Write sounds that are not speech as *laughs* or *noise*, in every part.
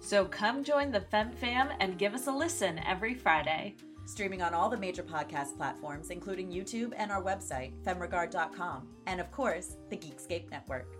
So come join the Fem Fam and give us a listen every Friday. Streaming on all the major podcast platforms, including YouTube and our website, femregard.com, and of course, the Geekscape Network.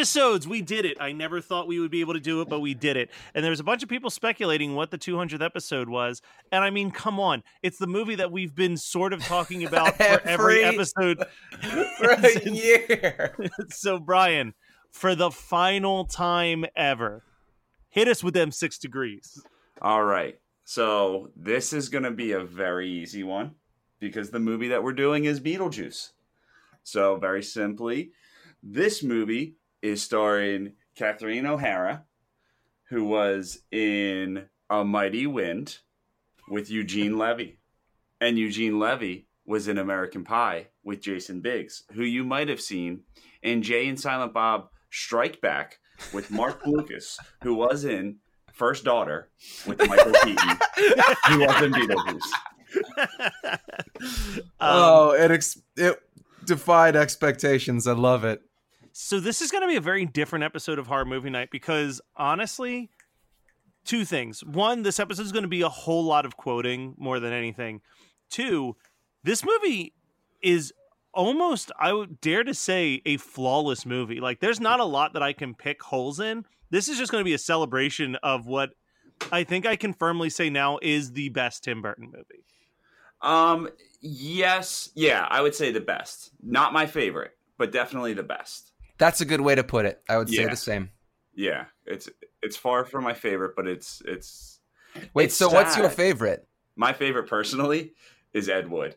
Episodes. We did it. I never thought we would be able to do it, but we did it. And there was a bunch of people speculating what the 200th episode was. And I mean, come on, it's the movie that we've been sort of talking *laughs* about for every Every- episode. *laughs* for a *laughs* year. so, Brian, for the final time ever, hit us with them six degrees. All right. So this is going to be a very easy one because the movie that we're doing is Beetlejuice. So very simply, this movie is starring Kathleen O'Hara, who was in A Mighty Wind with Eugene Levy. And Eugene Levy was in American Pie with Jason Biggs, who you might have seen in Jay and Silent Bob Strike Back with Mark *laughs* Blucas, who was in First Daughter with Michael Keaton, who was in Beetlejuice. *laughs* Um, oh, it ex- it defied expectations. I love it. So this is going to be a very different episode of Horror Movie Night because honestly, two things. One, this episode is going to be a whole lot of quoting more than anything. Two, this movie is almost I would dare to say a flawless movie. Like there's not a lot that I can pick holes in. This is just going to be a celebration of what I think I can firmly say now is the best Tim Burton movie. Um, yes, yeah, I would say the best. Not my favorite, but definitely the best. That's a good way to put it. I would say the same. Yeah, it's it's far from my favorite, but it's it's. Wait, it's so what's your favorite? My favorite personally is Ed Wood.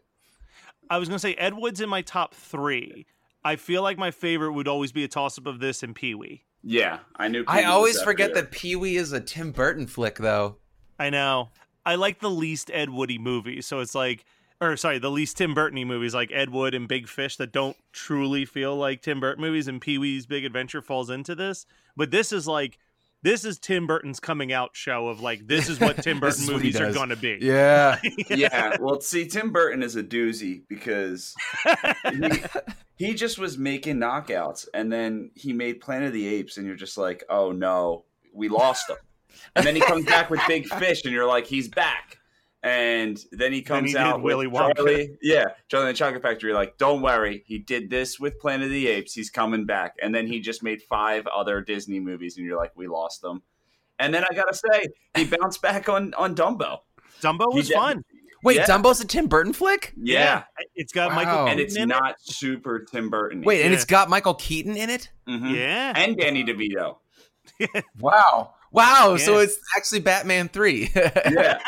I was going to say Ed Wood's in my top 3. I feel like my favorite would always be a toss up of this and Pee Wee. Yeah, I knew. I Pee-wee was always up forget there. that Pee Wee is a Tim Burton flick, though. I know. I like the least Ed Woody movie, So it's like, or sorry, the least Tim Burton movies like Ed Wood and Big Fish that don't truly feel like Tim Burton movies. And Pee Wee's Big Adventure falls into this. But this is like, this is Tim Burton's coming out show of like, this is what Tim *laughs* Burton what movies are going to be. *laughs* *laughs* Yeah. yeah, well, see, Tim Burton is a doozy because he, he just was making knockouts, and then he made Planet of the Apes, and you're just like, oh no, we lost him. And then he comes back with Big Fish, and you're like, he's back. And then he comes he did out Willy with Wonka. Charlie, yeah, Charlie and the Chocolate Factory. Like, don't worry, he did this with Planet of the Apes. He's coming back. And then he just made five other Disney movies, and you're like, we lost them. And then I gotta say, he *laughs* bounced back on on Dumbo. Dumbo was did- fun. Wait, Yeah. Dumbo's a Tim Burton flick? Yeah, It's got Wow. Michael and it's in not super Tim Burton. Wait, and Yeah. it's got Michael Keaton in it? Mm-hmm. it. Yeah. and Danny DeVito. *laughs* Wow. Wow, so it's actually Batman 3. *laughs* Yeah,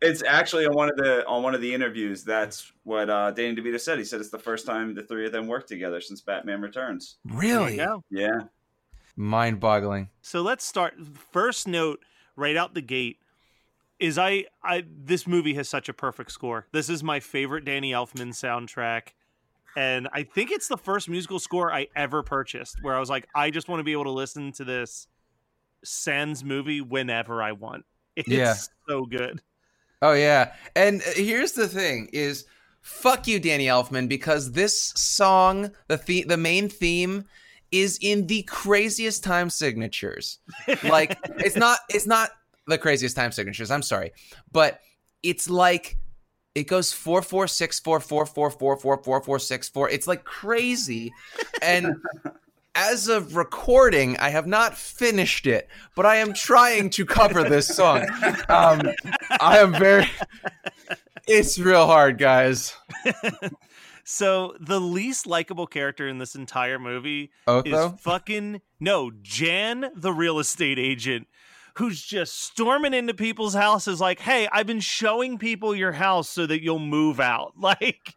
it's actually on one of the on one of the interviews. That's what uh, Danny DeVito said. He said it's the first time the three of them worked together since Batman Returns. Really? Yeah, Mind boggling. So let's start. First note right out the gate is I I this movie has such a perfect score. This is my favorite Danny Elfman soundtrack and I think it's the first musical score I ever purchased where I was like, I just want to be able to listen to this Sans movie whenever I want. *laughs* It's Yeah. so good. Oh yeah. And here's the thing is fuck you Danny Elfman because this song, the the- the main theme is in the craziest time signatures. Like *laughs* it's not it's not the craziest time signatures, I'm sorry. But it's like it goes four four six four four four four four four four six four. It's like crazy. And *laughs* as of recording, I have not finished it, but I am trying to cover this song. Um, I am very. It's real hard, guys. *laughs* So the least likable character in this entire movie Otho? is fucking no Jan, the real estate agent, who's just storming into people's houses like, "Hey, I've been showing people your house so that you'll move out." *laughs* Like,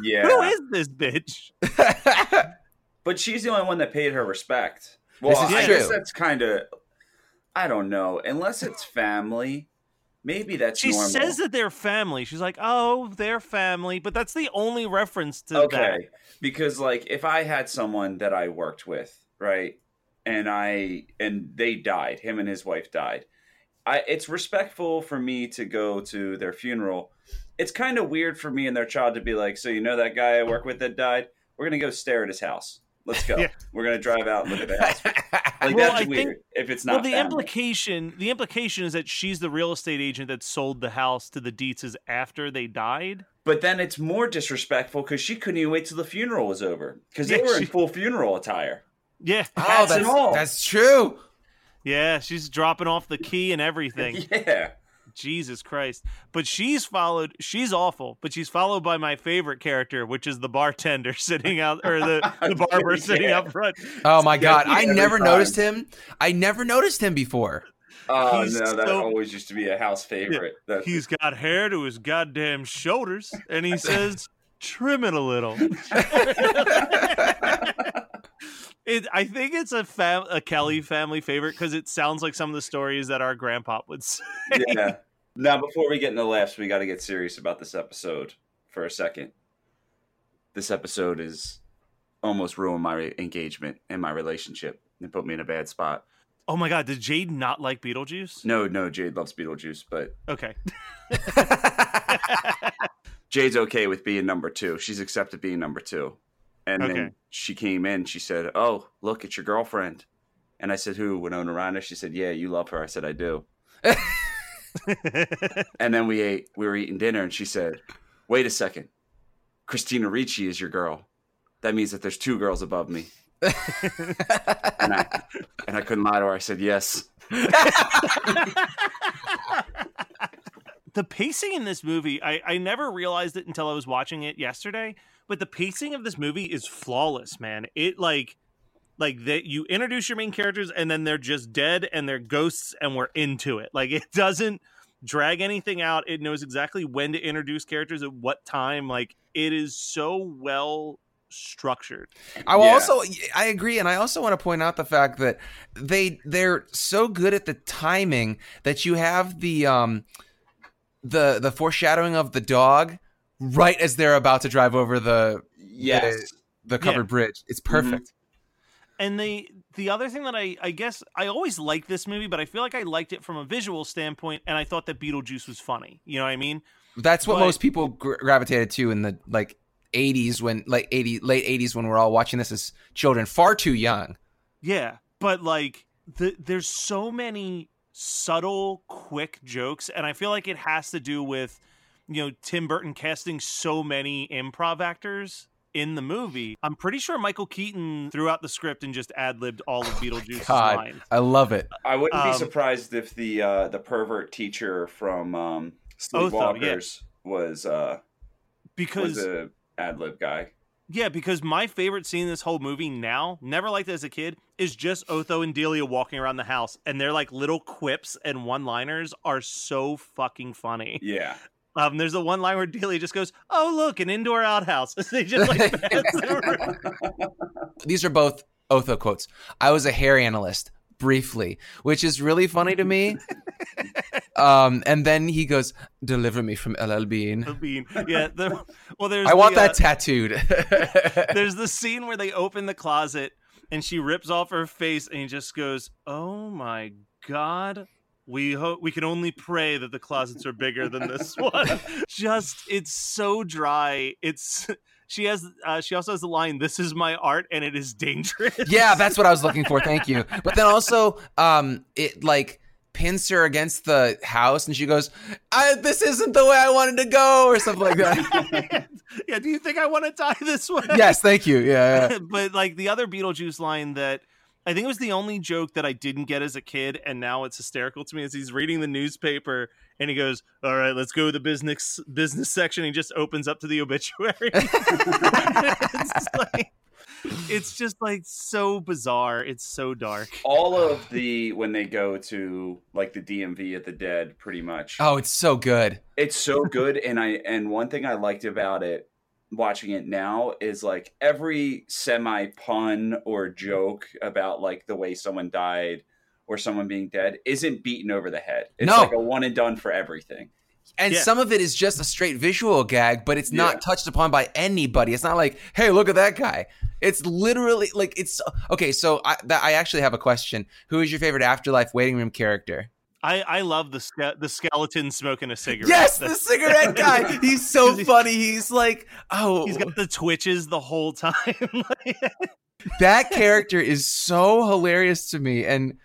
Yeah. who is this bitch? *laughs* But she's the only one that paid her respect. Well, This is I guess that's kind of. I don't know. Unless it's family, maybe that's She normal. says that they're family. She's like, "Oh, they're family," but that's the only reference to okay, that. because like if I had someone that I worked with, right, and I and they died, him and his wife died. I it's respectful for me to go to their funeral. It's kind of weird for me and their child to be like, so you know that guy I work with that died. We're gonna go stare at his house. Let's go. Yeah. We're gonna drive out and look at the house. *laughs* Like Well, that's I weird. think- if it's not. Well, not the family. implication the implication is that she's the real estate agent that sold the house to the Deetzes after they died. But then it's more disrespectful because she couldn't even wait till the funeral was over because they Yeah, were in full funeral attire. Yeah, oh, Hats and that's, all. that's true. yeah, she's dropping off the key and everything. *laughs* Yeah. Jesus Christ. But she's followed she's awful, but she's followed by my favorite character, which is the bartender *laughs* sitting out or the, *laughs* the barber sitting Yeah. out front. Oh my god, I never time. noticed him. I never noticed him before. Oh He's no, that so- always used to be a house favorite. That- He's got hair to his goddamn shoulders, and he says, trim it a little. *laughs* it, I think it's a fam- a Kelly family favorite because it sounds like some of the stories that our grandpa would say. yeah. Now, before we get into laughs, we got to get serious about this episode for a second. This episode is almost ruined my engagement and my relationship and put me in a bad spot. Oh my god, did Jade not like Beetlejuice? No, no, Jade loves Beetlejuice, but Okay. *laughs* Jade's okay with being number two. She's accepted being number two. And Okay. then she came in. She said, "Oh, look, it's your girlfriend." And I said, "Who?" Winona Ryder. She said, "Yeah, you love her." I said, "I do." *laughs* *laughs* And then we ate. We were eating dinner, and she said, "Wait a second, Christina Ricci is your girl. That means that there's two girls above me." and I and I couldn't lie to her. I said, "Yes." the pacing in this movie, I, I never realized it until I was watching it yesterday, but the pacing of this movie is flawless, man. It like like that you introduce your main characters and then they're just dead and they're ghosts and we're into it. Like *laughs* it doesn't drag anything out. It knows exactly when to introduce characters at what time. Like it is so well structured. I will Yeah. also I agree, and I also want to point out the fact that they they're so good at the timing that you have the um the the foreshadowing of the dog right as they're about to drive over the Yes. the covered bridge. It's perfect. And the the other thing that I I guess I always liked this movie, but I feel like I liked it from a visual standpoint, and I thought that Beetlejuice was funny. You know what I mean? That's what But- most people gra- gravitated to in the like 80s when like 80 late 80s when we're all watching this as children, far too young. Yeah, but like the there's so many subtle, quick jokes, and I feel like it has to do with you know Tim Burton casting so many improv actors in the movie. I'm pretty sure Michael Keaton threw out the script and just ad libbed all of Beetlejuice's God, lines. I love it. I wouldn't be Um, surprised if the uh, the pervert teacher from um, Otho, yeah. Sleepwalkers was uh, Because was a ad lib guy. Yeah, because my favorite scene in this whole movie now, never liked it as a kid, is just Otho and Delia walking around the house, and their like little quips and one-liners are so fucking funny. Yeah, Um, there's the one line where Delia just goes, "Oh, look, an indoor outhouse." *laughs* they just like. *laughs* These are both Otho quotes. I was a hair analyst briefly, which is really funny to me *laughs* um, and then he goes, "Deliver me from LL Bean." The bean. Yeah. The, well, there's. I want the, uh, that tattooed. there's the scene where they open the closet and she rips off her face and he just goes, "Oh my god." We hope we can only pray that the closets are bigger than this *laughs* one. just it's so dry. It's she has uh, she also has the line, "This is my art and it is dangerous." yeah, that's what I was looking for. Thank you. But then also, um, it like pins her against the house, and she goes, I, "This isn't the way I wanted to go," or something like that. *laughs* yeah. Do you think I want to die this way? yes, thank you. Yeah, yeah. *laughs* but like the other Beetlejuice line that I think it was the only joke that I didn't get as a kid, and now it's hysterical to me. Is he's reading the newspaper and he goes, "All right, let's go to the business business section." He just opens up to the obituary. *laughs* *laughs* it's, just like, it's just like so bizarre. It's so dark. All of the when they go to like the DMV at the dead, pretty much. Oh, it's so good. It's so good, and I and one thing I liked about it watching it now is like every semi pun or joke about like the way someone died or someone being dead isn't beaten over the head. It's No. like a one and done for everything. And Yeah. some of it is just a straight visual gag, but it's not Yeah. touched upon by anybody. It's not like, "Hey, look at that guy." It's literally like it's okay. So I, that, I actually have a question. Who is your favorite Afterlife waiting room character? I I love the ske- the skeleton smoking a cigarette. Yes, the cigarette guy. *laughs* He's so funny. He's like, oh, He's got the twitches the whole time. *laughs* that character is so hilarious to me. And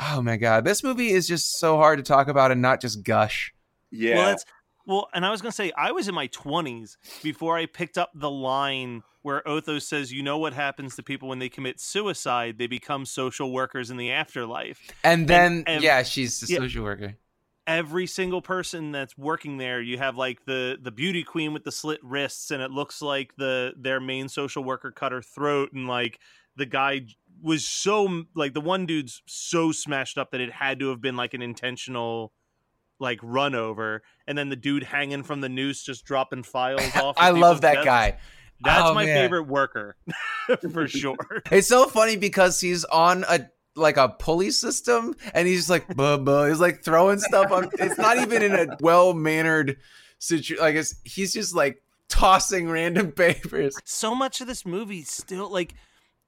oh my god, this movie is just so hard to talk about and not just gush. Yeah. Well, that's well, and I was gonna say I was in my twenties before I picked up the line where Otho says, "You know what happens to people when they commit suicide? They become social workers in the afterlife." And then, and- yeah, she's a yeah. social worker. Every single person that's working there, you have like the the beauty queen with the slit wrists, and it looks like the their main social worker cut her throat, and like the guy was so like the one dude's so smashed up that it had to have been like an intentional like run over and then the dude hanging from the noose just dropping files *laughs* off I love that guy. That's Oh, my man. favorite worker *laughs* for *laughs* sure It's so funny because he's on a like a pulley system and he's just like buh, buh. he's like throwing stuff on it's not even in a well mannered situation like it's he's just like tossing random *laughs* papers. so much of this movie still like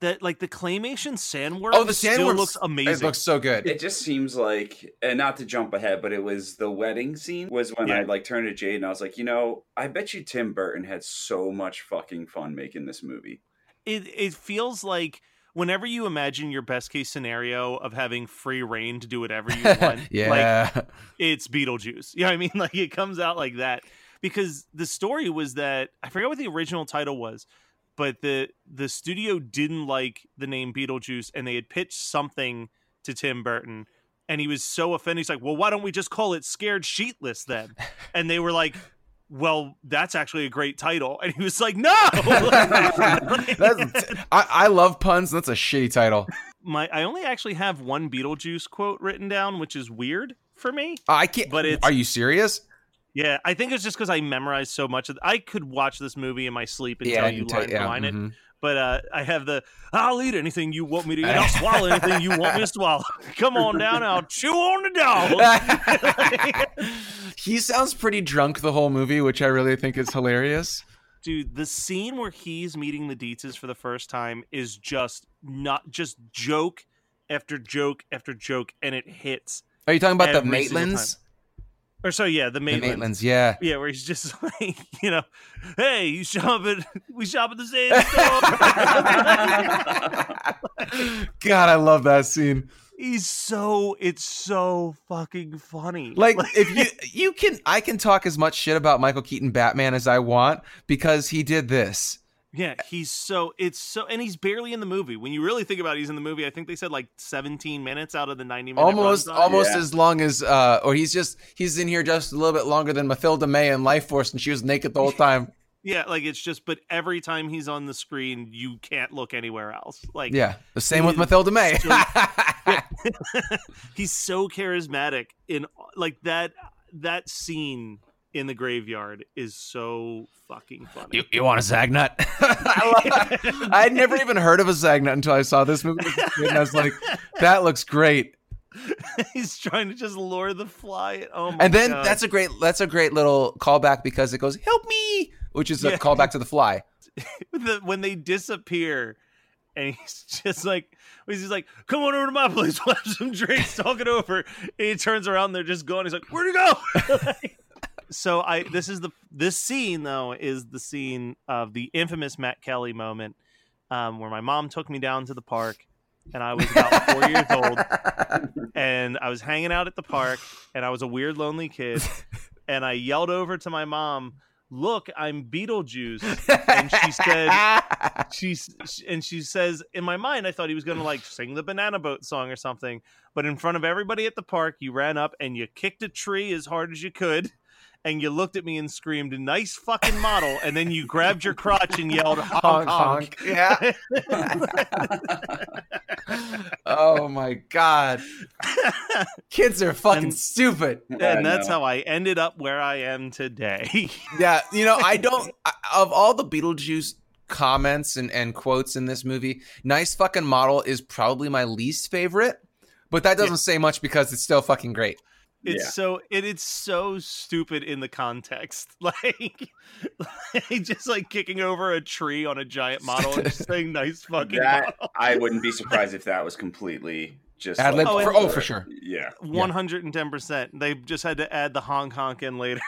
that like the claymation sandworm Oh, the still sandworms looks amazing It looks so good. It just seems like, and not to jump ahead, but it was the wedding scene was when I like turned to Jade and I was like, you know, I bet you Tim Burton had so much fucking fun making this movie. it it feels like whenever you imagine your best case scenario of having free reign to do whatever you *laughs* want yeah, like yeah. it's Beetlejuice. You know what I mean? *laughs* Like it comes out like that because the story was that I forget what the original title was, but the the studio didn't like the name Beetlejuice and they had pitched something to Tim Burton and he was so offended. He's like, "Well, why don't we just call it Scared Sheetless then?" *laughs* And they were like, "Well, that's actually a great title." And he was like, "No." *laughs* *laughs* That's, I, I love puns. That's a shitty title. My I only actually have one Beetlejuice quote written down, which is weird for me. I can't. But it's- are you serious? Yeah, I think it's just because I memorized so much. Of I could watch this movie in my sleep and Yeah, tell you line yeah, line it. mhm. But uh, I have the I'll eat anything you want me to eat. I'll *laughs* swallow anything you want me to swallow. *laughs* Come on down, I'll chew on the dog. *laughs* he sounds pretty drunk the whole movie, which I really think is hilarious. Dude, the scene where he's meeting the Deetzes for the first time is just not just joke after joke after joke, and it hits. Are you talking about the Maitlands? Or so yeah, the The Maitlands. Maitlands, yeah. Yeah, where he's just *laughs* like, you know, hey, you shop at we shop at the same *laughs* store. God, I love that scene. he's so it's so fucking funny. Like, *laughs* if you you can, I can talk as much shit about Michael Keaton Batman as I want because he did this. Yeah, he's so it's so and he's barely in the movie. When you really think about it, he's in the movie. I think they said like 17 minutes out of the 90 minute Almost, runtime. almost Yeah. as long as, uh, or he's just he's in here just a little bit longer than Mathilda May in Life Force, and she was naked the whole *laughs* time. Yeah, like it's just but every time he's on the screen, you can't look anywhere else. Like Yeah, the same with He Mathilda May. so- *laughs* *laughs* he's so charismatic in like that that scene in the graveyard is so fucking funny. you, you want a Zagnut? I, *laughs* love, *laughs* I had never even heard of a Zagnut until I saw this movie, and I was like, "That looks great." *laughs* He's trying to just lure the fly. Oh my and then God. that's a great that's a great little callback because it goes help me, which is a Yeah. callback to the fly. the, when they disappear and he's just like he's just like come on over to my place we'll have some drinks talk it over and he turns around they're just gone he's like where'd he go so i this is the this scene though is the scene of the infamous matt kelly moment um, where my mom took me down to the park and i was about four years old *laughs* and i was hanging out at the park and i was a weird lonely kid and i yelled over to my mom look i'm beetlejuice. And she said *laughs* she's sh- and she says in my mind i thought he was going to like sing the banana boat song or something but in front of everybody at the park you ran up and you kicked a tree as hard as you could and you looked at me and screamed nice fucking model and then you grabbed your crotch and yelled honk honk, Yeah. *laughs* oh my god. Kids are fucking And- stupid. I and that's know. how i ended up where i am today *laughs* Yeah, you know, I don't I- of all the Beetlejuice comments and, and quotes in this movie, nice fucking model is probably my least favorite. But that doesn't say much because it's still fucking great. It's Yeah. so it, it's so stupid in the context. *laughs* Like, like just like kicking over a tree on a giant model and just saying nice fucking that model. I wouldn't be *laughs* surprised if that was completely just Ad lib like- Oh, for, oh, for sure. Yeah. One hundred and ten percent. They just had to add the Hong Kong in later.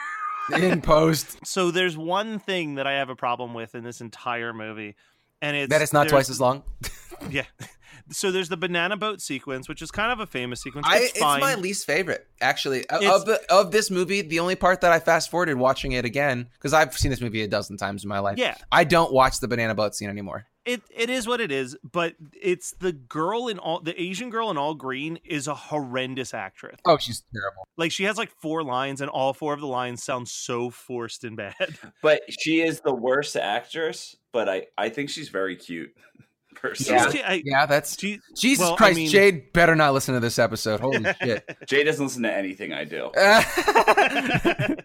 In post. *laughs* So there's one thing that I have a problem with in this entire movie, and it's That it's not twice as long. Yeah. So there's the banana boat sequence, which is kind of a famous sequence. I, It's it's fine. my least favorite, actually. Of- It's- Of the of this movie, the only part that I fast forwarded watching it again because I've seen this movie a dozen times in my life. Yeah. I don't watch the banana boat scene anymore. it it is what it is, but it's the girl in all the Asian girl in all green is a horrendous actress. Oh, she's terrible. Like she has like four lines, and all four of the lines sound so forced and bad. *laughs* But she is the worst actress, but I, I think she's very cute. *laughs* Personally. She's- I- Yeah, that's she- Jesus well, I Christ. mean- Jade better not listen to this episode. Holy *laughs* shit. Jade doesn't listen to anything I do. *laughs*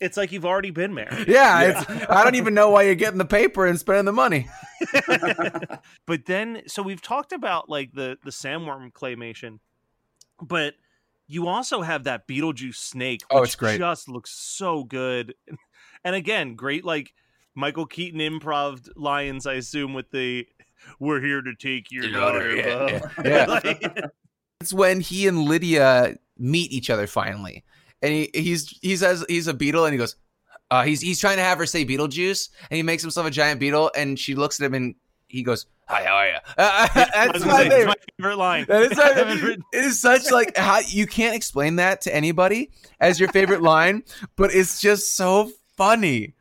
it's like you've already been married. yeah, It's, I don't even know why you're getting the paper and spending the money. *laughs* but then, so we've talked about like the the sandworm claymation, but you also have that Beetlejuice snake. Oh, it's great. Just looks so good, and again, great like Michael Keaton improv lines. I assume with the "We're here to take your daughter." *laughs* yeah, Bo." yeah. *laughs* *laughs* Like- It's when he and Lydia meet each other finally, and he he's he says he's a beetle, and he goes, uh, he's he's trying to have her say Beetlejuice, and he makes himself a giant beetle, and she looks at him and he goes, "Hi, how are you?" Uh, that's my say, it's favorite. my favorite line. That is I have it is such like how you can't explain that to anybody as your favorite line, but it's just so funny.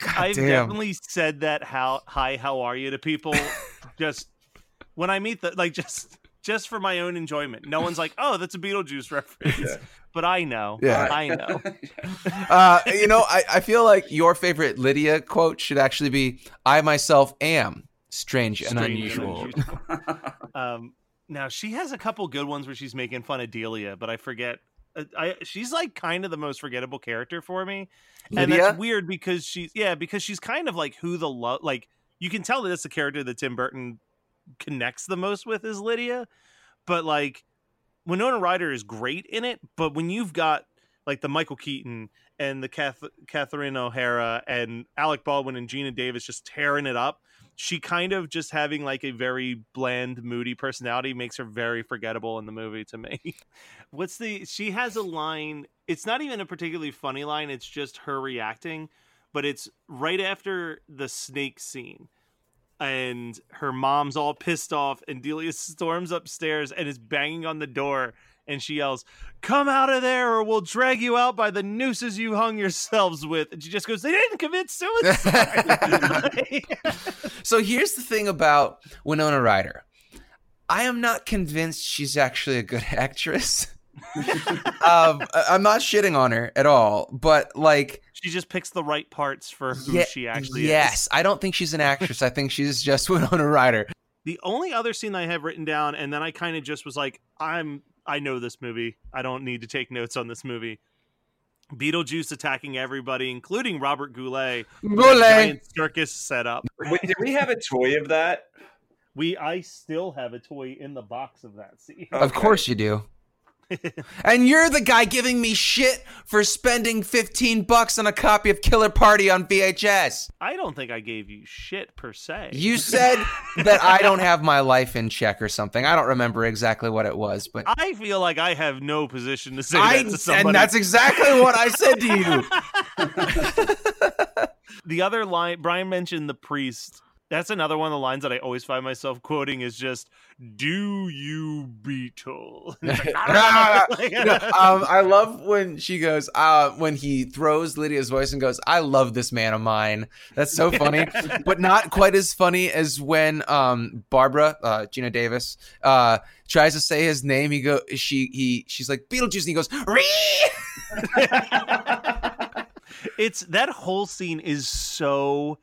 God I've damn. definitely said that how hi how are you to people *laughs* just when I meet the like just just for my own enjoyment. No one's like, "Oh, that's a Beetlejuice *laughs* reference." Yeah. But I know. Yeah. I know. *laughs* uh, you know, I, I feel like your favorite Lydia quote should actually be I myself am strange, and Strange unusual. um now she has a couple good ones where she's making fun of Delia, but I forget Uh, I she's like kind of the most forgettable character for me. And Lydia? that's weird because she's yeah, because she's kind of like who the love like you can tell that it's the character that Tim Burton connects the most with is Lydia, but like Winona Ryder is great in it, but when you've got like the Michael Keaton and the Kath- Catherine O'Hara and Alec Baldwin and Geena Davis just tearing it up, she kind of just having like a very bland, moody personality makes her very forgettable in the movie to me. *laughs* What's the? She has a line. It's not even a particularly funny line. It's just her reacting, but it's right after the snake scene and her mom's all pissed off and Delia *laughs* storms upstairs and is banging on the door and she yells come out of there or we'll drag you out by the nooses you hung yourselves with and she just goes they didn't commit suicide *laughs* *laughs* So here's the thing about Winona Ryder. I am not convinced she's actually a good *laughs* actress. um, I- I'm not shitting on her at all, but like, she just picks the right parts for who ye- she actually yes, is Yes, I don't think she's an actress. I think she's just Winona Ryder. the only other scene I have written down and then I kind of just was like I'm I know this movie I don't need to take notes on this movie Beetlejuice attacking everybody including Robert Goulet with Goulet. giant circus set up Wait, did we have a toy of that? We I still have a toy in the box of that scene. Of course you do. And you're the guy giving me shit for spending 15 bucks on a copy of Killer Party on VHS. I don't think I gave you shit per se. You said that I don't have my life in check or something. I don't remember exactly what it was, but I feel like I have no position to say I that to somebody. and that's exactly what I said to you. *laughs* the other line Brian mentioned the priest. That's another one of the lines that I always find myself quoting is just "Do you beetle?" *laughs* *laughs* *laughs* Like, No, um, I love when she goes, uh, when he throws Lydia's voice and goes, I love this man of mine. That's so funny, but not quite as funny as when um, Barbara, uh, Geena Davis, uh, tries to say his name. He go, she, he, she's like Beetlejuice, and he goes, Ree! it's that whole scene is so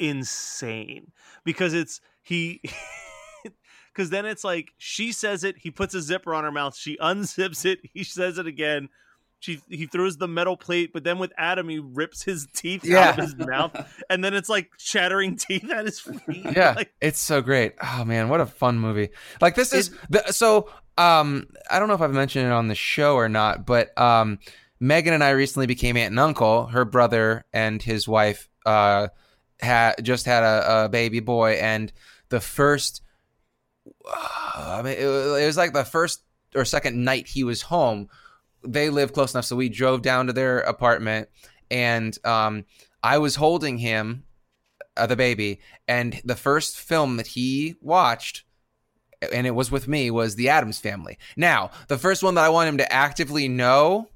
insane because it's he *laughs* because then it's like she says it he puts a zipper on her mouth she unzips it he says it again she he throws the metal plate but then with adam he rips his teeth Yeah. out of his mouth and then it's like shattering teeth at his feet *laughs* yeah like, it's so great oh man what a fun movie like this is the, so um i don't know if i've mentioned it on the show or not but um megan and i recently became aunt and uncle her brother and his wife uh had just had a, a baby boy and the first i mean it, was- it was like the first or second night he was home they live close enough so we drove down to their apartment and um i was holding him uh, the baby, and the first film that he watched, and it was with me, was The Addams Family. Now, the first one that I want him to actively know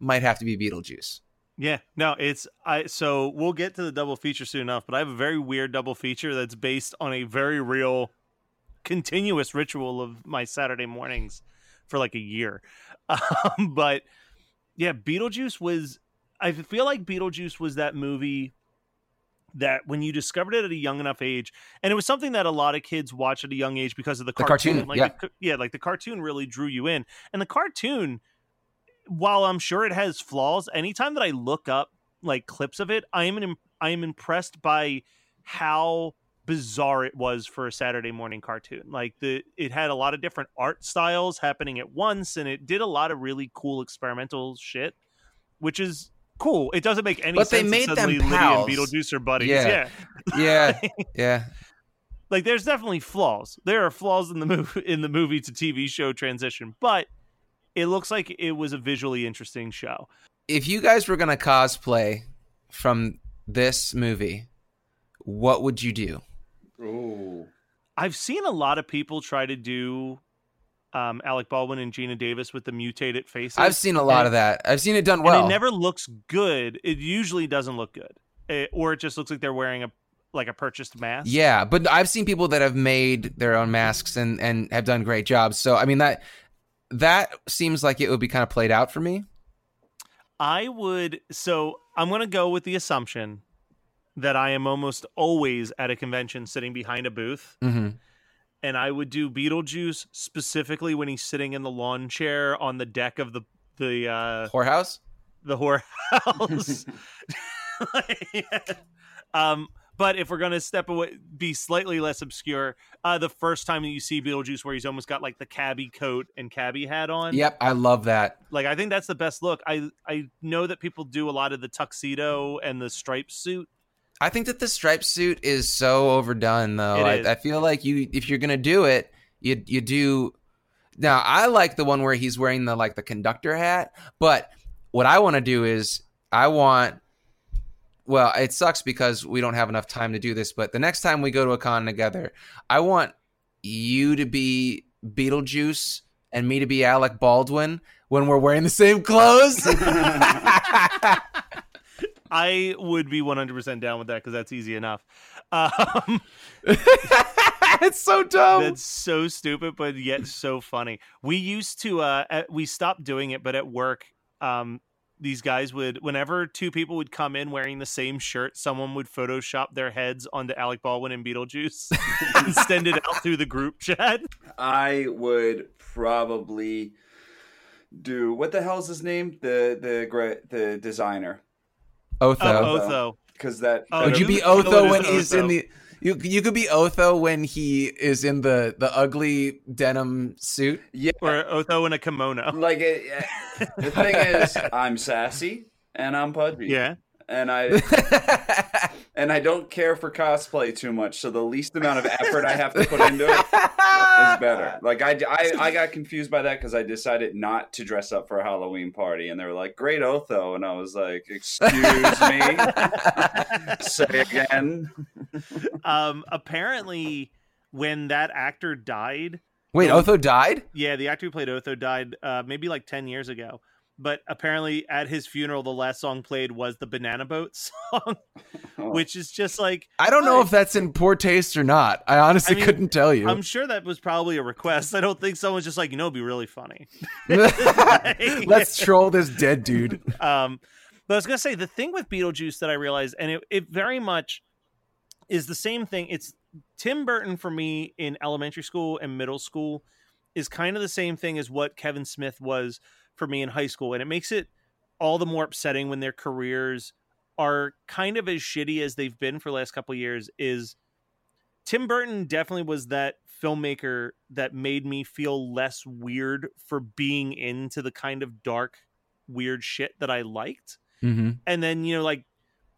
might have to be Beetlejuice. Yeah no it's i so we'll get to the double feature soon enough but i have a very weird double feature that's based on a very real continuous ritual of my saturday mornings for like a year *laughs* um, but yeah beetlejuice was i feel like beetlejuice was that movie that when you discovered it at a young enough age and it was something that a lot of kids watch at a young age because of the The cartoon, cartoon, like yeah. the yeah like the cartoon really drew you in and the cartoon while i'm sure it has flaws anytime that i look up like clips of it i am an, i am impressed by how bizarre it was for a saturday morning cartoon like the it had a lot of different art styles happening at once and it did a lot of really cool experimental shit which is cool it doesn't make any But they sense that made them suddenly lydia and beetlejuice are buddies Yeah. yeah Yeah, *laughs* yeah. like there's definitely flaws. There are flaws in the movie in the movie to TV show transition, but it looks like it was a visually interesting show. If you guys were gonna cosplay from this movie, what would you do? Ooh. I've seen a lot of people try to do um, Alec Baldwin and Geena Davis with the mutated faces. I've seen a lot And- of that. I've seen it done and well. it never looks good. It usually doesn't look good, Eh, or it just looks like they're wearing a like a purchased mask. Yeah, but I've seen people that have made their own masks and and have done great jobs. So I mean that that seems like it would be kind of played out for me. I would. So I'm going to go with the assumption that I am almost always at a convention sitting behind a booth, hmm and I would do Beetlejuice specifically when he's sitting in the lawn chair on the deck of the the uh, Whorehouse. the whorehouse. *laughs* *laughs* *laughs* um, but if we're gonna step away, be slightly less obscure, uh, the first time that you see Beetlejuice, where he's almost got like the cabbie coat and cabbie hat on, Yep, I love that. like I think that's the best look. I I know that people do a lot of the tuxedo and the striped suit. I think that the striped suit is so overdone, though. I. I feel like you, if you're gonna do it, you you do. Now, I like the one where he's wearing the like the conductor hat, but what I want to do is I want. Well, it sucks because we don't have enough time to do this, but the next time we go to a con together, I want you to be Beetlejuice and me to be Alec Baldwin when we're wearing the same clothes. *laughs* *laughs* I would be 100% down with that because that's easy enough. Um, *laughs* it's so dumb. that's so stupid, but yet so funny. We used to, uh, at, we stopped doing it, but at work, um, these guys would, whenever two people would come in wearing the same shirt, someone would Photoshop their heads onto Alec Baldwin and Beetlejuice *laughs* and send it out through the group chat. I would probably do what the hell's his name? The the gra- the designer. Otho. Oh, Otho. Because that. Oh, Would you be Otho when he's Otho. in the? You you could be Otho when he is in the the ugly denim suit. Yeah, Or Otho in a kimono. like it, yeah. the thing is, I'm sassy and I'm pudgy. Yeah. and I *laughs* and I don't care for cosplay too much. So the least amount of effort I have to put into it is *laughs* better. Like I, I, I got confused by that because I decided not to dress up for a Halloween party, and they were like, "Great Otho," and I was like, "Excuse me, *laughs* say again." Um, apparently, when that actor died, Wait, Otho died? yeah, the actor who played Otho died uh, maybe like 10 years ago. But apparently, at his funeral, the last song played was the Banana Boat *laughs* song, which is just like I don't know if that's in poor taste or not. I honestly I mean, couldn't tell you. I'm sure that was probably a request. I don't think someone's just like, you know, it'd be really funny. *laughs* *laughs* Let's troll this dead dude. Um, but I was gonna say the thing with Beetlejuice that I realized, and it, it very much is the same thing. It's Tim Burton for me in elementary school and middle school is kind of the same thing as what Kevin Smith was for me in high school, and it makes it all the more upsetting when their careers are kind of as shitty as they've been for the last couple years. Is Tim Burton definitely was that filmmaker that made me feel less weird for being into the kind of dark, weird shit that I liked Mm-hmm. and then you know like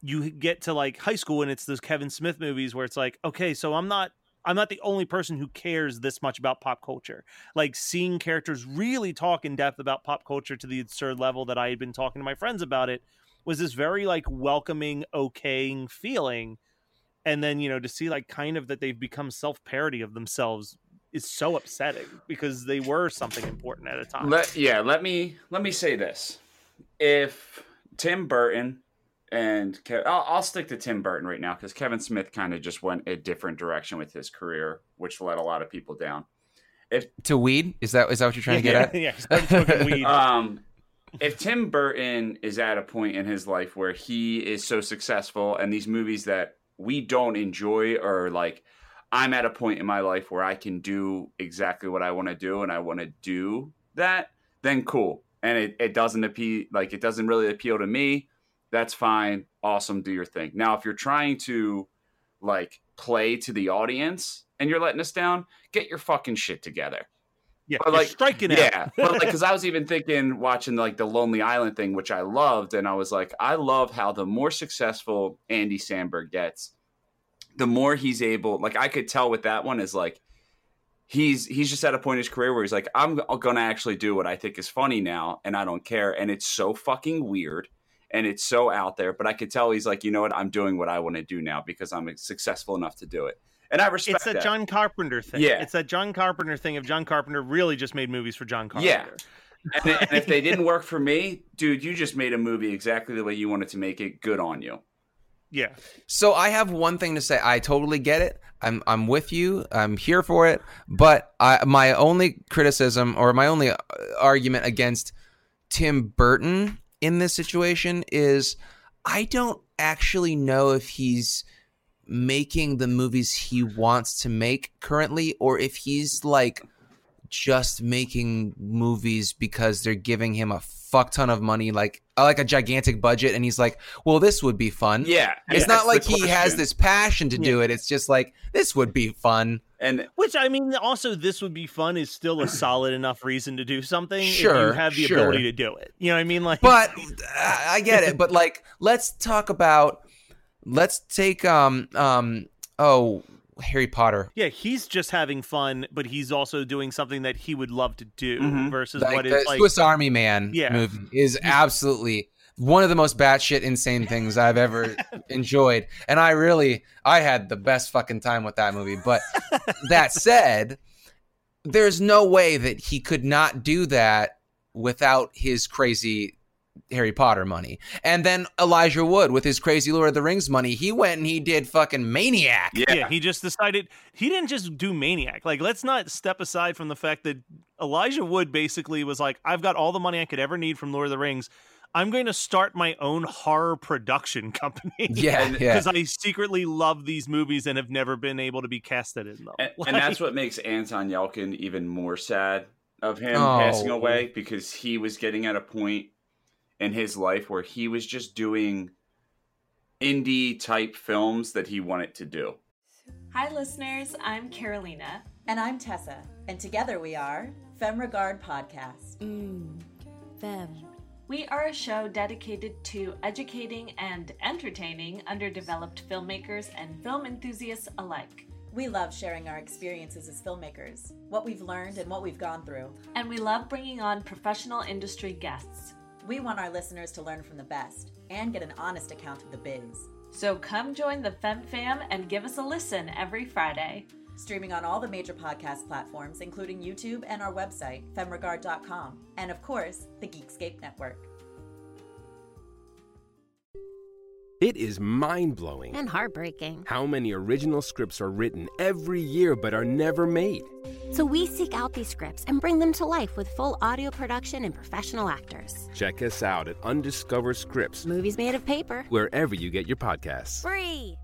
you get to like high school and it's those Kevin Smith movies where it's like okay so I'm not I'm not the only person who cares this much about pop culture. Like seeing characters really talk in depth about pop culture to the absurd level that I had been talking to my friends about it was this very like welcoming okaying feeling. And then you know to see like kind of that they've become self-parody of themselves is so upsetting because they were something important at a time. Let yeah, let me let me say this: if Tim Burton and I'll, I'll stick to Tim Burton right now because Kevin Smith kind of just went a different direction with his career, which let a lot of people down. If To weed? Is that is that what you're trying yeah, to get at? *laughs* yeah, smoking weed. *laughs* Um, if Tim Burton is at a point in his life where he is so successful, and these movies that we don't enjoy are like, I'm at a point in my life where I can do exactly what I want to do, and I want to do that, then cool. And it, it doesn't appeal, like, it doesn't really appeal to me. That's fine. Awesome. Do your thing. Now, if you're trying to, like, play to the audience and you're letting us down, get your fucking shit together. yeah, but, like, striking out. Yeah, but like, *laughs* because I was even thinking watching like the Lonely Island thing, which I loved, and I was like, I love how the more successful Andy Samberg gets, the more he's able. Like, I could tell with that one is like he's he's just at a point in his career where he's like, I'm gonna actually do what I think is funny now, and I don't care, and it's so fucking weird. And it's so out there, but I could tell he's like, you know what? I'm doing what I want to do now because I'm successful enough to do it, and I respect it's that, that. John Carpenter thing. Yeah. It's that John Carpenter thing of John Carpenter really just made movies for John Yeah. Carpenter. and, and if they didn't *laughs* work for me, dude, you just made a movie exactly the way you wanted to make it. Good on you. Yeah. So I have one thing to say. I totally get it. I'm I'm with you. I'm here for it. But I, my only criticism or my only uh, argument against Tim Burton in this situation is I don't actually know if he's making the movies he wants to make currently or if he's like just making movies because they're giving him a fuck ton of money like like a gigantic budget and he's like well this would be fun Yeah, it's that's not like he has this passion to do it. It's just like this would be fun. And Which I mean, also this would be fun is still a solid enough reason to do something if you Sure, have the sure. ability to do it. You know what I mean? Like, But I get it. But like, let's talk about. Let's take um um oh Harry Potter. yeah, he's just having fun, but he's also doing something that he would love to do Mhm. versus Like what the like. Swiss Army Man Yeah. movie is absolutely one of the most batshit insane things I've ever *laughs* enjoyed, and I really I had the best fucking time with that movie. But that *laughs* said, there's no way that he could not do that without his crazy Harry Potter money. And then Elijah Wood with his crazy Lord of the Rings money, he went and he did fucking Maniac. yeah, yeah, he just decided he didn't just do Maniac. Like, let's not step aside from the fact that Elijah Wood basically was like, I've got all the money I could ever need from Lord of the Rings. I'm going to start my own horror production *laughs* company. Yeah, yeah. Because *laughs* I *laughs* secretly love these movies and have never been able to be casted in them. and, Like- and that's what makes Anton Yelchin even more sad of him Oh. passing away because he was getting at a point in his life where he was just doing indie type films that he wanted to do. Hi, listeners. I'm Carolina. And I'm Tessa. And together we are Femme Regard Podcast. Mmm, femme. We are a show dedicated to educating and entertaining underdeveloped filmmakers and film enthusiasts alike. We love sharing our experiences as filmmakers, what we've learned, and what we've gone through. And we love bringing on professional industry guests. We want our listeners to learn from the best and get an honest account of the biz. So come join the Fem Fam and give us a listen every Friday. Streaming on all the major podcast platforms, including YouTube and our website, femregard.com, and of course, the Geekscape Network. It is mind blowing And heartbreaking. how many original scripts are written every year but are never made. So we seek out these scripts and bring them to life with full audio production and professional actors. Check us out at Undiscovered Scripts, Movies made of paper. wherever you get your podcasts. Free.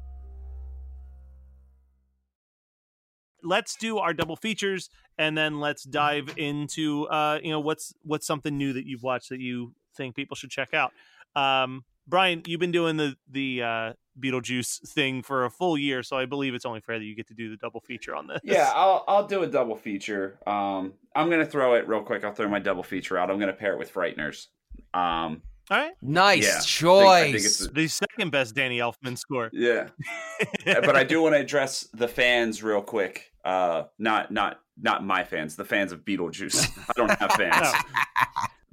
let's do our double features and then let's dive into uh you know what's what's something new that you've watched that you think people should check out um brian you've been doing the the uh beetlejuice thing for a full year so i believe it's only fair that you get to do the double feature on this Yeah, *laughs* I'll I'll do a double feature. Um, I'm gonna throw it real quick. I'll throw my double feature out. I'm gonna pair it with Frighteners. Um, all right Nice Yeah, I think- choice. I think it's the second best danny elfman score *laughs* yeah, *laughs* but I do want to address the fans real quick. Uh, not not not my fans, the fans of Beetlejuice. I don't have fans.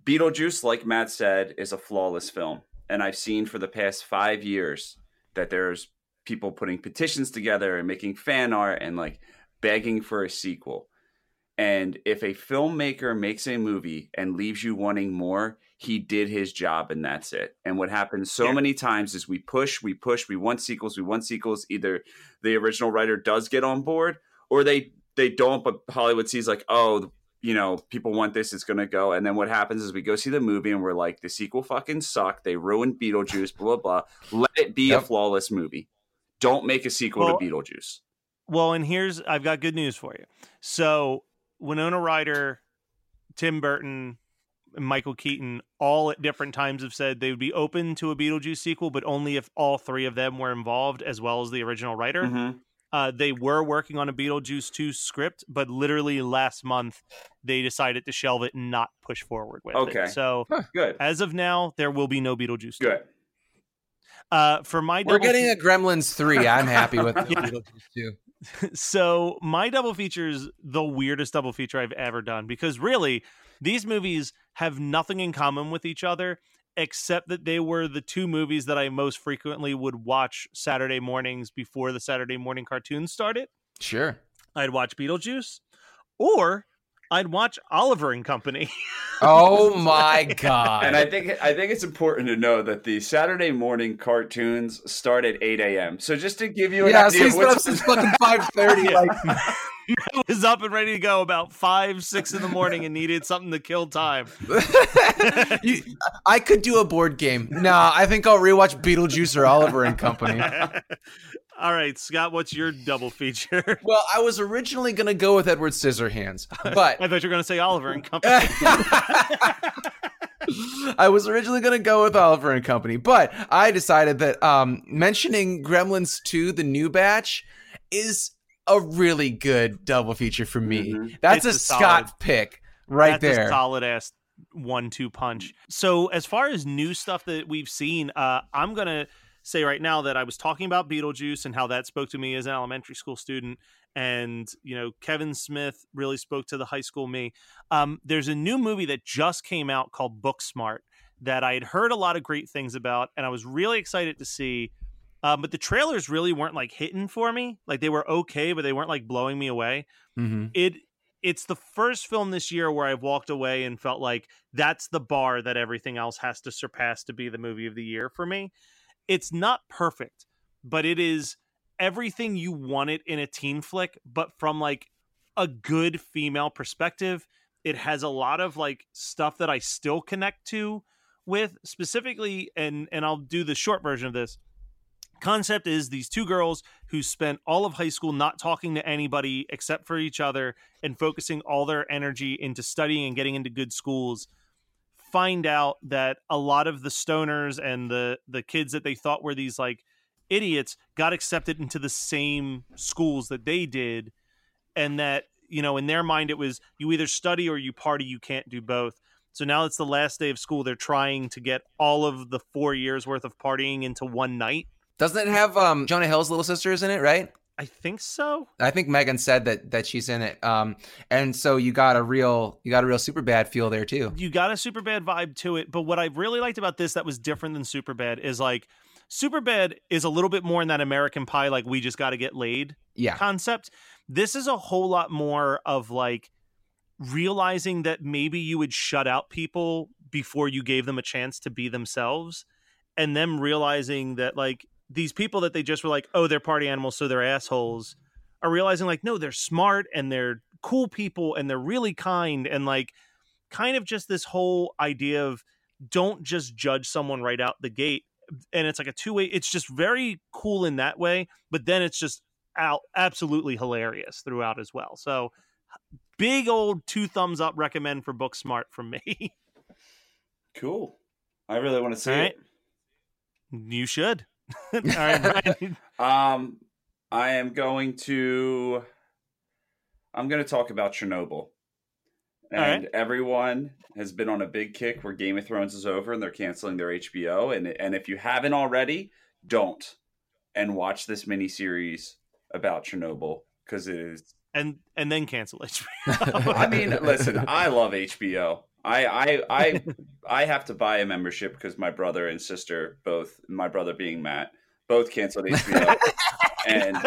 Beetlejuice, like Matt said, is a flawless film, and I've seen for the past five years that there's people putting petitions together and making fan art and like begging for a sequel. And if a filmmaker makes a movie and leaves you wanting more, he did his job and that's it. And what happens so Yeah. many times is we push, we push, we want sequels, we want sequels. Either the original writer does get on board or they they don't, but Hollywood sees like, oh, you know, people want this, it's gonna go. And then what happens is we go see the movie and we're like, the sequel fucking sucked. They ruined Beetlejuice, blah blah blah. Let it be Yep. a flawless movie. Don't make a sequel Well, to Beetlejuice. Well, and here's I've got good news for you. So Winona Ryder, Tim Burton, and Michael Keaton, all at different times have said they would be open to a Beetlejuice sequel, but only if all three of them were involved, as well as the original writer. Mhm. Uh, they were working on a Beetlejuice 2 script, but literally last month they decided to shelve it and not push forward with Okay. it. Okay. So Good. as of now, there will be no Beetlejuice 2. Good. Uh, for my We're double getting a Gremlins 3. I'm happy with Yeah. *laughs* Beetlejuice too. *laughs* so my double feature is the weirdest double feature I've ever done because really these movies have nothing in common with each other except that they were the two movies that I most frequently would watch Saturday mornings before the Saturday morning cartoons started. Sure. I'd watch Beetlejuice or I'd watch Oliver and Company. *laughs* Oh my god. And I think I think it's important to know that the Saturday morning cartoons start at 8 a.m. So just to give you an yeah, so idea he's of been up since fucking 5:30. *laughs* Like, I was up and ready to go about five, six in the morning and needed something to kill time. *laughs* you, I could do a board game. Nah, I think I'll rewatch Beetlejuice or Oliver and Company. *laughs* All right, Scott, what's your double feature? *laughs* Well, I was originally gonna go with Edward Scissorhands, but I thought you were going to say Oliver and Company. I was originally going to go with Oliver and Company, but I decided that um, mentioning Gremlins 2, the new batch, is a really good double feature for me. Mhm. That's It's a a Scott solid- pick right That's there. a solid ass one two punch. So as far as new stuff that we've seen, uh, I'm gonna say right now that I was talking about Beetlejuice and how that spoke to me as an elementary school student, and you know Kevin Smith really spoke to the high school me. Um, there's a new movie that just came out called Booksmart that I had heard a lot of great things about, and I was really excited to see. Um, but the trailers really weren't like hitting for me. Like they were okay, but they weren't like blowing me away Mhm. it it's the first film this year where I've walked away and felt like that's the bar that everything else has to surpass to be the movie of the year for me. It's not perfect, but it is everything you wanted in a teen flick, but from like a good female perspective. It has a lot of like stuff that I still connect to with specifically and and I'll do the short version of this concept is these two girls who spent all of high school not talking to anybody except for each other and focusing all their energy into studying and getting into good schools find out that a lot of the stoners and the the kids that they thought were these like idiots got accepted into the same schools that they did and that you know in their mind it was you either study or you party you can't do both. So now it's the last day of school they're trying to get all of the four years worth of partying into one night Doesn't it have um, Jonah Hill's little sisters in it, right? i think so I think Megan said that that she's in it. Um, and so you got a real you got a real super bad feel there too. you got a super bad vibe to it but what i really liked about this that was different than super bad is like super bad is a little bit more in that american pie like we just got to get laid Yeah. concept. This is a whole lot more of like realizing that maybe you would shut out people before you gave them a chance to be themselves and them realizing that like these people that they just were like, oh, they're party animals, so they're assholes, are realizing like, no, they're smart and they're cool people and they're really kind and like kind of just this whole idea of don't just judge someone right out the gate. And it's like a two way, it's just very cool in that way, but then it's just out absolutely hilarious throughout as well. So big old two thumbs up recommend for Booksmart from me. *laughs* Cool. I really want to see All it. you should. *laughs* All right. *laughs* Um, I am going to. I'm going to talk about Chernobyl. And right. everyone has been on a big kick where Game of Thrones is over and they're canceling their HBO. And and if you haven't already, don't and watch this miniseries about Chernobyl because it is. and and then cancel HBO. I mean, listen, I love HBO. I I I I have to buy a membership because my brother and sister both, my brother being Matt, both canceled *laughs* HBO. and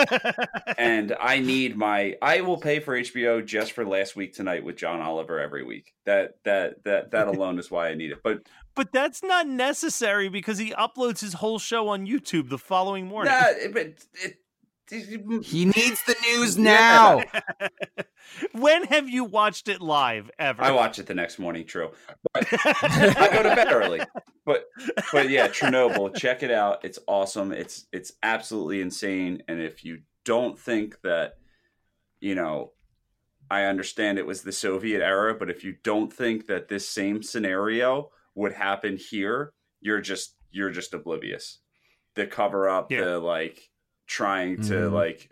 and I need my I will pay for HBO just for last week tonight with John Oliver every week. That that that that *laughs* alone is why I need it. But but that's not necessary because he uploads his whole show on YouTube the following morning. nah, it, but it, *laughs* He needs the news now. *laughs* when have you watched it live ever? I watch it the next morning. True, but *laughs* I go to bed early. But but yeah, Chernobyl. Check it out. It's awesome. It's it's absolutely insane. And if you don't think that, you know, I understand it was the Soviet era, but if you don't think that this same scenario would happen here, you're just you're just oblivious. The cover up, Yeah. the like trying to Mhm. like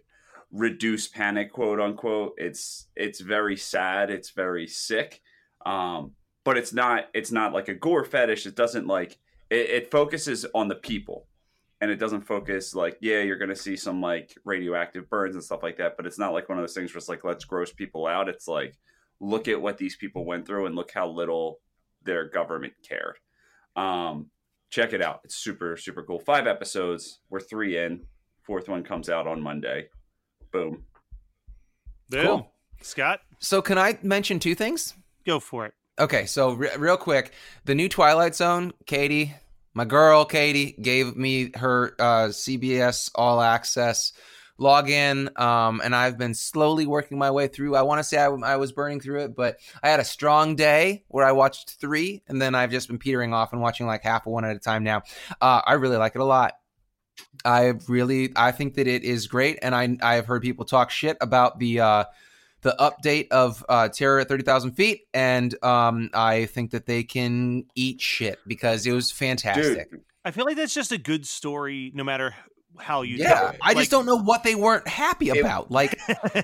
reduce panic, quote unquote. It's it's very sad. It's very sick. Um, but it's not it's not like a gore fetish. It doesn't like it, it focuses on the people and it doesn't focus like yeah you're gonna see some like radioactive burns and stuff like that but it's not like one of those things where it's like let's gross people out it's like look at what these people went through and look how little their government cared um check it out it's super super cool five episodes we're three in fourth one comes out on monday boom Boom. Cool. Scott, So can I mention two things? go for it. Okay, so re- real quick, the new Twilight Zone, Katie, my girl Katie, gave me her uh, CBS All Access login, um, and I've been slowly working my way through. I want to say I, I was burning through it, but I had a strong day where I watched three, and then I've just been petering off and watching like half of one at a time now. Uh, I really like it a lot. I really, I think that it is great, and I I have heard people talk shit about the. Uh, the update of uh, Terror at 30,000 feet, and um, I think that they can eat shit because it was fantastic. dude I feel like that's just a good story, no matter how you. yeah, it. I Like, just don't know what they weren't happy It- about. *laughs* Like,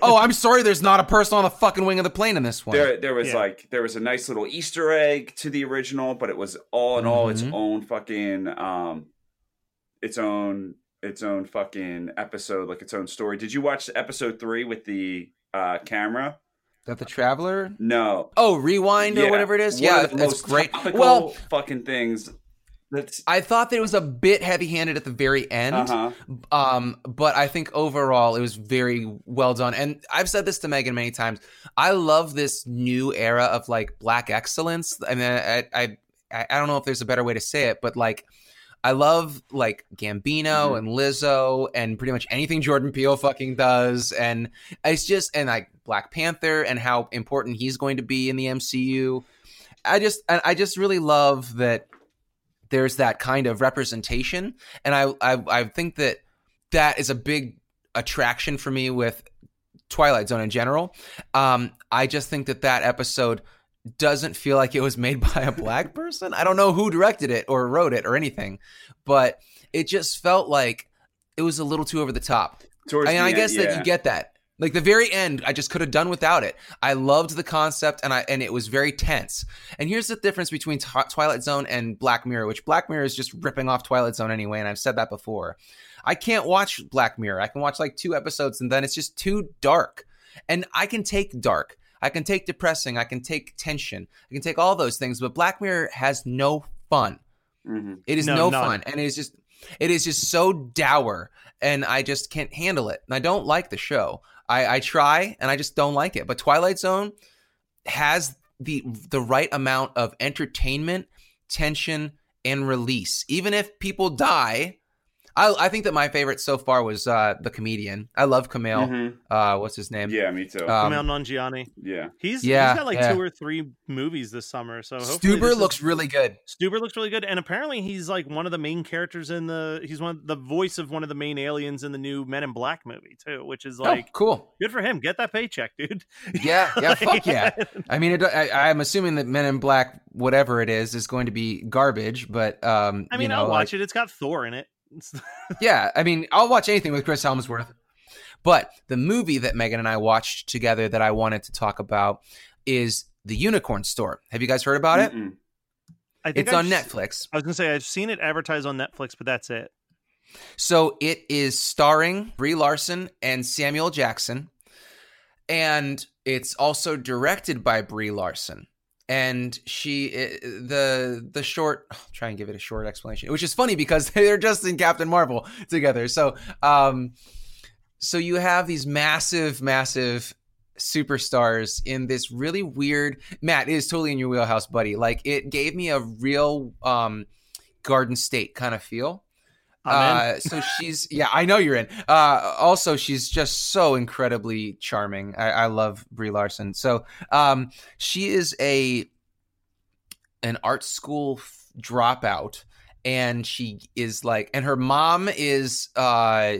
oh, I'm sorry, there's not a person on the fucking wing of the plane in this one. There, there was Yeah. like there was a nice little Easter egg to the original, but it was all in all its Mhm. own fucking um, its own its own fucking episode, like its own story. Did you watch episode three with the uh, camera? that the Traveler? No. Oh, Rewind or whatever it is. one yeah, of the it's most great. Well, fucking things. That's I thought that it was a bit heavy-handed at the very end. uh huh. Um, but I think overall it was very well done. And I've said this to Megan many times. I love this new era of like black excellence. I mean, I I I I don't know if there's a better way to say it, but like I love like Gambino Mhm. and Lizzo and pretty much anything Jordan Peele fucking does. And it's just and like Black Panther and how important he's going to be in the MCU. I just I just really love that there's that kind of representation, and I I, I think that that is a big attraction for me with Twilight Zone in general. Um, I just think that that episode doesn't feel like it was made *laughs* by a black person. I don't know who directed it or wrote it or anything, but it just felt like it was a little too over the top. Towards and I end, guess that you get that. Like the very end, I just could have done without it. I loved the concept, and I and it was very tense. And here's the difference between Twi- Twilight Zone and Black Mirror, which Black Mirror is just ripping off Twilight Zone anyway, and I've said that before. I can't watch Black Mirror. I can watch like two episodes, and then it's just too dark. And I can take dark. I can take depressing. I can take tension. I can take all those things. But Black Mirror has no fun. Mhm. It is No, no, fun, and it is just it is just so dour, and I just can't handle it. And I don't like the show. I, I try, and I just don't like it. But Twilight Zone has the the right amount of entertainment, tension, and release. Even if people die, I, I think that my favorite so far was uh, the comedian. I love Kumail. Mhm. Uh, what's his name? Yeah, me too. Um, Kumail Nanjiani. yeah. He's yeah, he's got like yeah. two or three movies this summer. So hopefully this Stuber is- looks really good. Stuber looks really good, and apparently he's like one of the main characters in the. He's one of the voice of one of the main aliens in the new Men in Black movie too, which is like oh, cool. good for him. Get that paycheck, dude. Yeah, yeah, *laughs* Like- fuck yeah. I mean, it, I, I'm assuming that Men in Black, whatever it is, is going to be garbage. But um, I mean, you know, I'll like- watch it. It's got Thor in it. It's- *laughs* Yeah, I mean, I'll watch anything with Chris Hemsworth. But the movie that Megan and I watched together that I wanted to talk about is The Unicorn Store. Have you guys heard about it? Mm-mm. I think It's I've on Netflix. I was gonna say I've seen it advertised on Netflix, but that's it. So it is starring Brie Larson and Samuel Jackson, and it's also directed by Brie Larson. And she, the the short, I'll try and give it a short explanation, which is funny because *laughs* they're just in Captain Marvel together. So, um, so you have these massive, massive superstars in this really weird. Matt is totally in your wheelhouse, buddy. Like it gave me a real um, Garden State kind of feel. Uh, so she's yeah, I know you're in. Uh, also, she's just so incredibly charming. I, I love Brie Larson. So um, she is a an art school f- dropout, and she is like, and her mom is uh,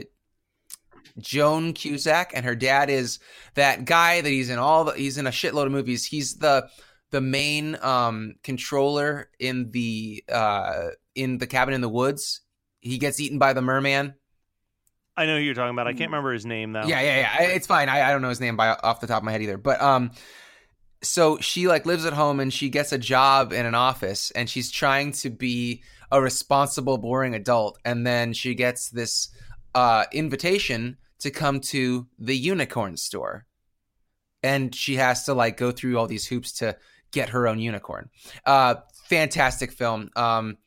Joan Cusack, and her dad is that guy that he's in all the he's in a shitload of movies. He's the the main um, controller in the uh, in the cabin in the woods. He gets eaten by the merman. I know who you're talking about. I can't remember his name though. Yeah, yeah, yeah. It's fine. I, I don't know his name by off the top of my head either. But um, so she like lives at home and she gets a job in an office and she's trying to be a responsible, boring adult. And then she gets this uh invitation to come to the unicorn store, and she has to like go through all these hoops to get her own unicorn. Uh, fantastic film. Um,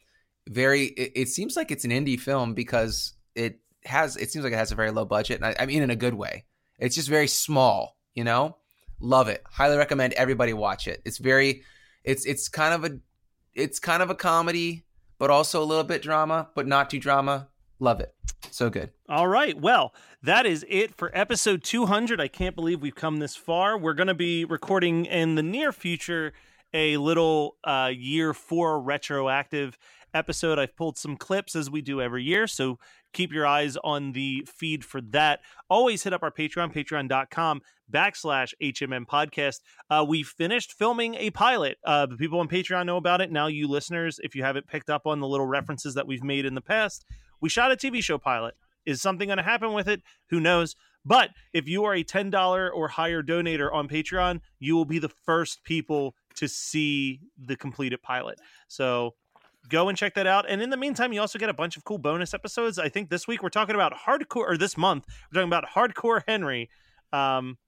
very. It, it seems like it's an indie film because it has. It seems like it has a very low budget. And I, I mean, in a good way. It's just very small. You know, love it. Highly recommend everybody watch it. It's very. It's it's kind of a. It's kind of a comedy, but also a little bit drama, but not too drama. Love it. So good. All right. Well, that is it for episode 200. I can't believe we've come this far. We're going to be recording in the near future a little uh, year four retroactive episode. I've pulled some clips as we do every year. So keep your eyes on the feed for that. Always hit up our Patreon, patreon.com backslash HMM podcast. Uh, we finished filming a pilot. Uh, the people on Patreon know about it. Now, you listeners, if you haven't picked up on the little references that we've made in the past, we shot a TV show pilot. Is something going to happen with it? Who knows? But if you are a $10 or higher donator on Patreon, you will be the first people to see the completed pilot. So go and check that out. And in the meantime, you also get a bunch of cool bonus episodes. I think this week we're talking about hardcore, or this month we're talking about hardcore Henry. Um,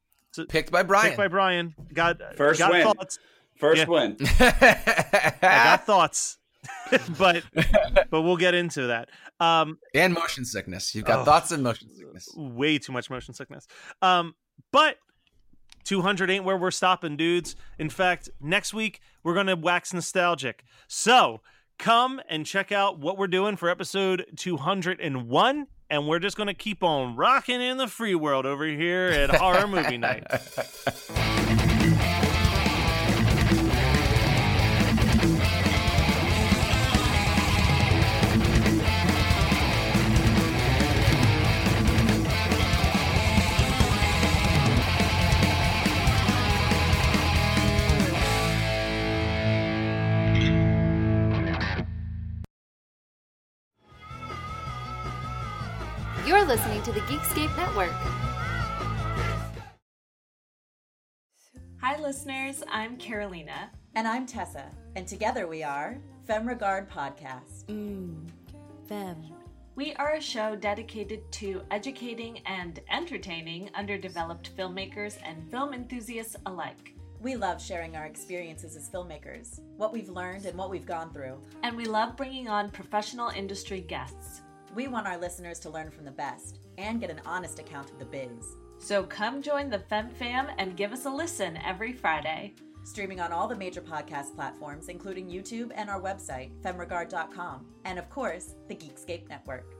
Picked by Brian. picked by Brian. Got First got win. thoughts. First Yeah. win. *laughs* I got thoughts, *laughs* but but we'll get into that. Um, and motion sickness. You've got Oh. thoughts and motion sickness. way too much motion sickness. Um, but 200 ain't where we're stopping, dudes. In fact, next week we're gonna wax nostalgic. So come and check out what we're doing for episode 201, and we're just gonna keep on rocking in the free world over here at Horror Movie Night. *laughs* listening to the Geekscape Network. Hi, listeners. I'm Carolina. And I'm Tessa. And together we are Femme Regard Podcast. Mmm, femme. We are a show dedicated to educating and entertaining underdeveloped filmmakers and film enthusiasts alike. We love sharing our experiences as filmmakers, what we've learned and what we've gone through. And we love bringing on professional industry guests. We want our listeners to learn from the best and get an honest account of the biz. So come join the Fem Fam and give us a listen every Friday. Streaming on all the major podcast platforms, including YouTube and our website, femregard.com, and of course, the Geekscape Network.